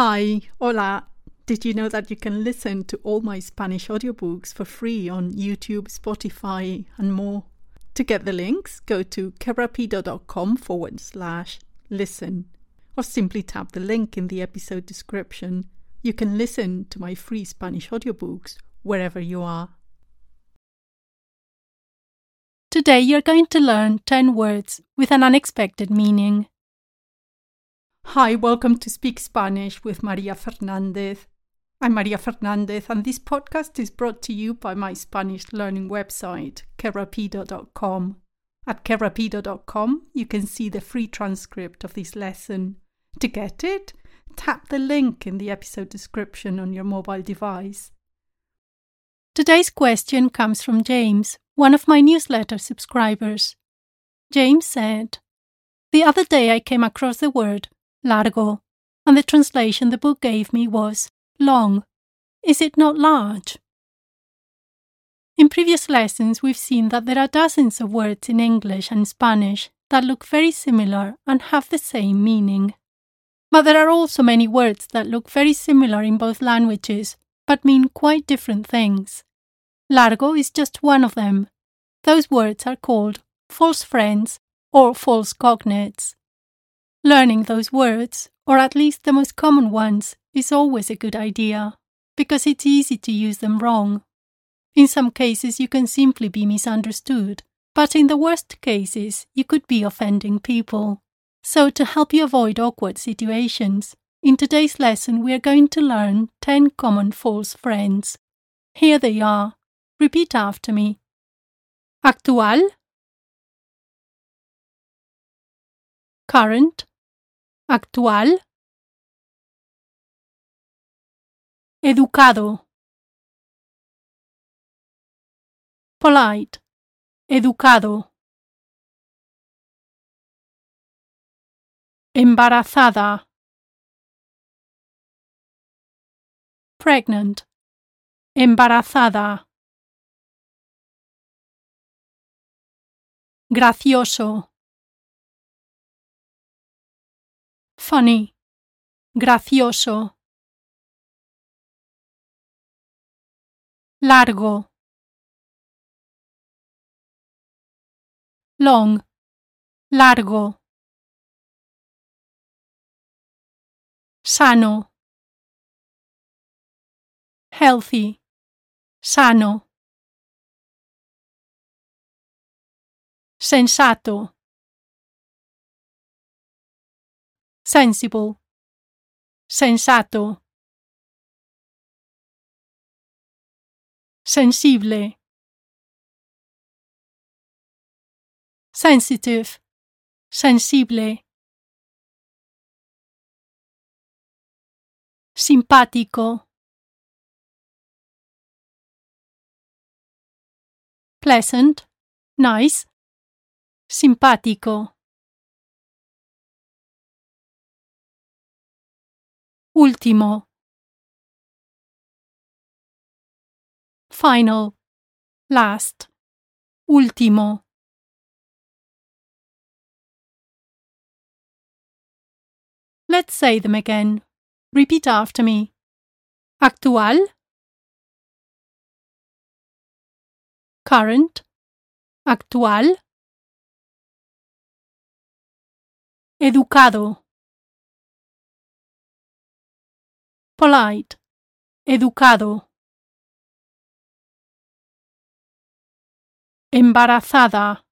Hi, hola. Did you know that you can listen to all my Spanish audiobooks for free on YouTube, Spotify, and more? To get the links, go to kerapido.com forward slash listen, or simply tap the link in the episode description. You can listen to my free Spanish audiobooks wherever you are. Today you're going to learn 10 words with an unexpected meaning. Hi, welcome to Speak Spanish with Maria Fernandez. I'm Maria Fernandez, and this podcast is brought to you by my Spanish learning website, kerapido.com. At kerapido.com, you can see the free transcript of this lesson. To get it, tap the link in the episode description on your mobile device. Today's question comes from James, one of my newsletter subscribers. James said, The other day I came across the word largo, and the translation the book gave me was long. Is it not large? In previous lessons, we've seen that there are dozens of words in English and Spanish that look very similar and have the same meaning. But there are also many words that look very similar in both languages but mean quite different things. Largo is just one of them. Those words are called false friends or false cognates. Learning those words, or at least the most common ones, is always a good idea, because it's easy to use them wrong. In some cases, you can simply be misunderstood, but in the worst cases, you could be offending people. So, to help you avoid awkward situations, in today's lesson we are going to learn 10 common false friends. Here they are. Repeat after me. Actual, current, actual, educado, polite, educado, embarazada, pregnant, embarazada, gracioso, funny, gracioso, largo, long, largo, sano, healthy, sano, sensato, sensible, sensato, sensible, sensitive, sensible, simpático, pleasant, nice, simpático. Último. Final. Last. Último. Let's say them again. Repeat after me. Actual. Current. Actual. Educado. Polite, educado. Embarazada.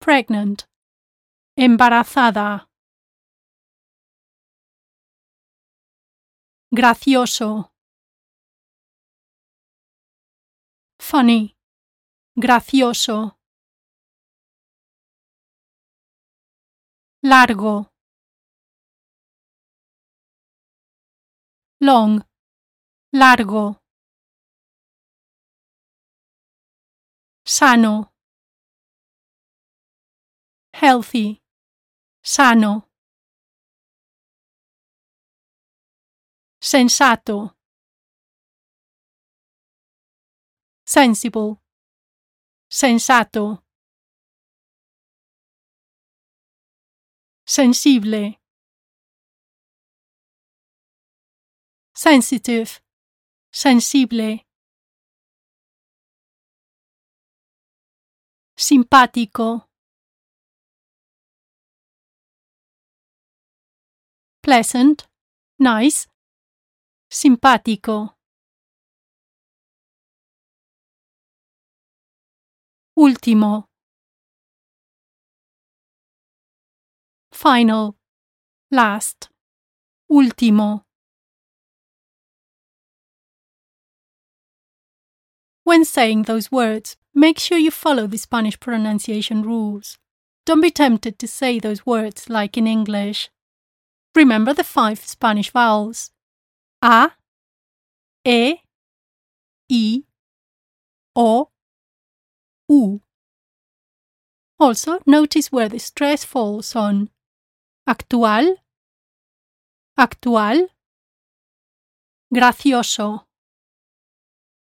Pregnant. Embarazada. Gracioso. Funny. Gracioso. Largo. Long, largo. Sano. Healthy. Sano. Sensato. Sensible. Sensato. Sensible. Sensitive, sensible, simpático, pleasant, nice, simpático. Último. Final. Last. Último. When saying those words, make sure you follow the Spanish pronunciation rules. Don't be tempted to say those words like in English. Remember the five Spanish vowels A, E, I, O, U. Also, notice where the stress falls on actual, actual, gracioso,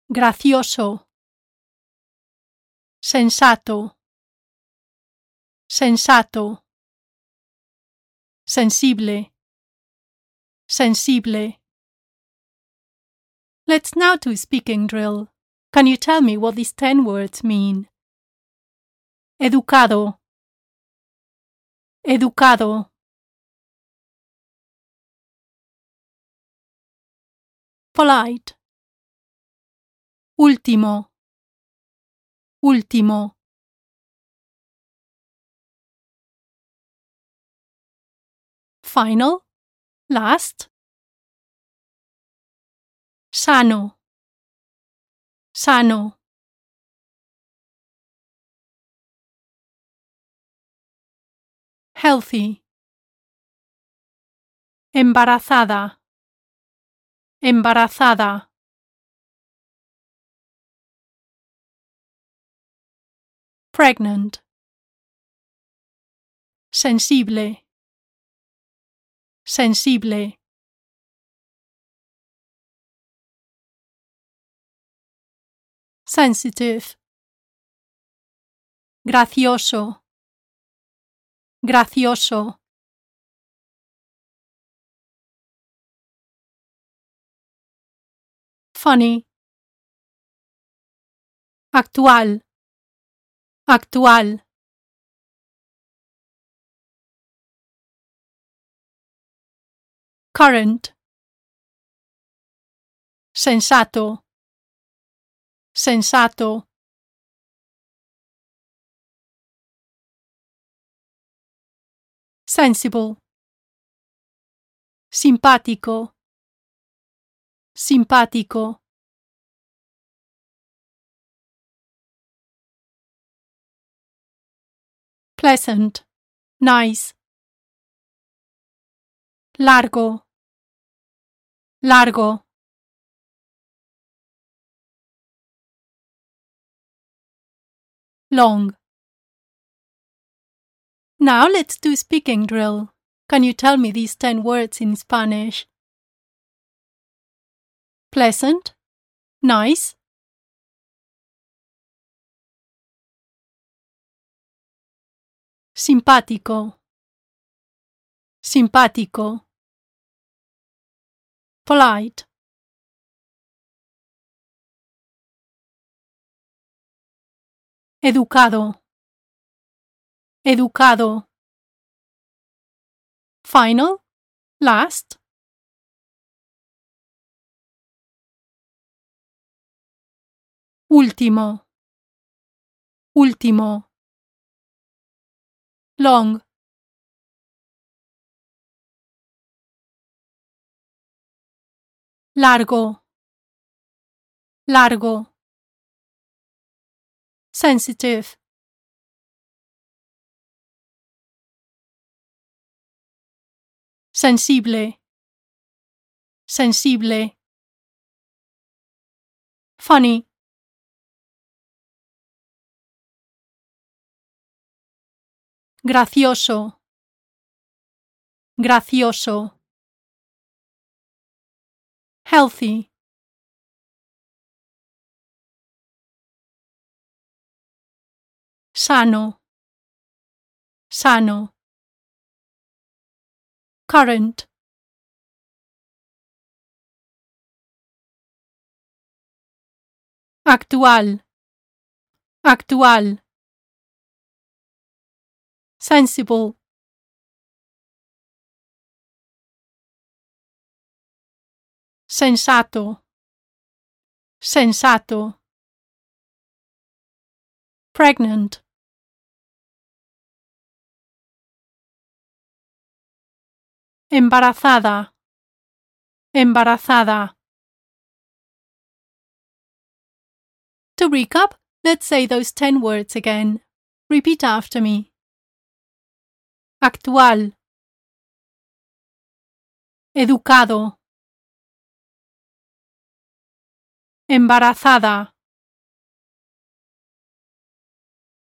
gracioso, sensato, sensato, sensible, sensible. Let's now do speaking drill. Can you tell me what these ten words mean? Educado, educado. Polite. Último. Último. Final. Last. Sano. Sano. Healthy. Embarazada. Embarazada. Pregnant. Sensible. Sensible. Sensitive. Gracioso. Gracioso. Funny. Actual. Actual. Current. Sensato. Sensato. Sensible. Simpatico. Simpatico. Pleasant, nice. Largo, largo. Long. Now let's do speaking drill. Can you tell me these 10 words in Spanish? Pleasant, nice, Simpático. Simpático. Polite. Educado. Educado. Final. Last. Último. Último long. Largo. Largo. Sensitive. Sensible. Sensible. Funny gracioso, gracioso. Healthy. Sano. Sano. Current. Actual. Actual. Sensible. Sensato. Sensato. Pregnant. Embarazada. Embarazada. To recap, let's say those ten words again. Repeat after me. Actual. Educado. Embarazada.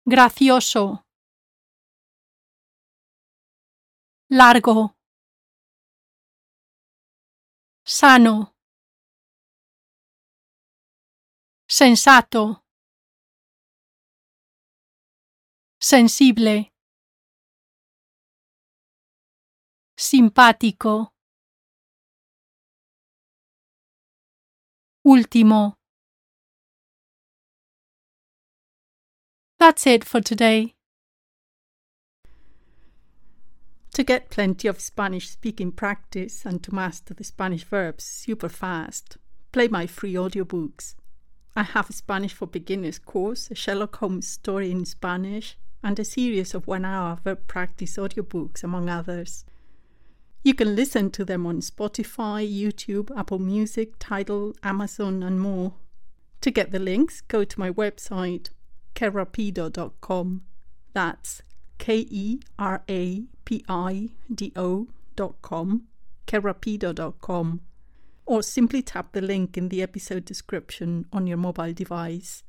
Gracioso. Largo. Sano. Sensato. Sensible. Simpático. Último. That's it for today. To get plenty of Spanish speaking practice and to master the Spanish verbs super fast, play my free audiobooks. I have a Spanish for Beginners course, a Sherlock Holmes story in Spanish, and a series of one hour verb practice audiobooks, among others. You can listen to them on Spotify, YouTube, Apple Music, Tidal, Amazon, and more. To get the links, go to my website, kerapido.com. That's K E R A P I D O.com, kerapido.com or simply tap the link in the episode description on your mobile device.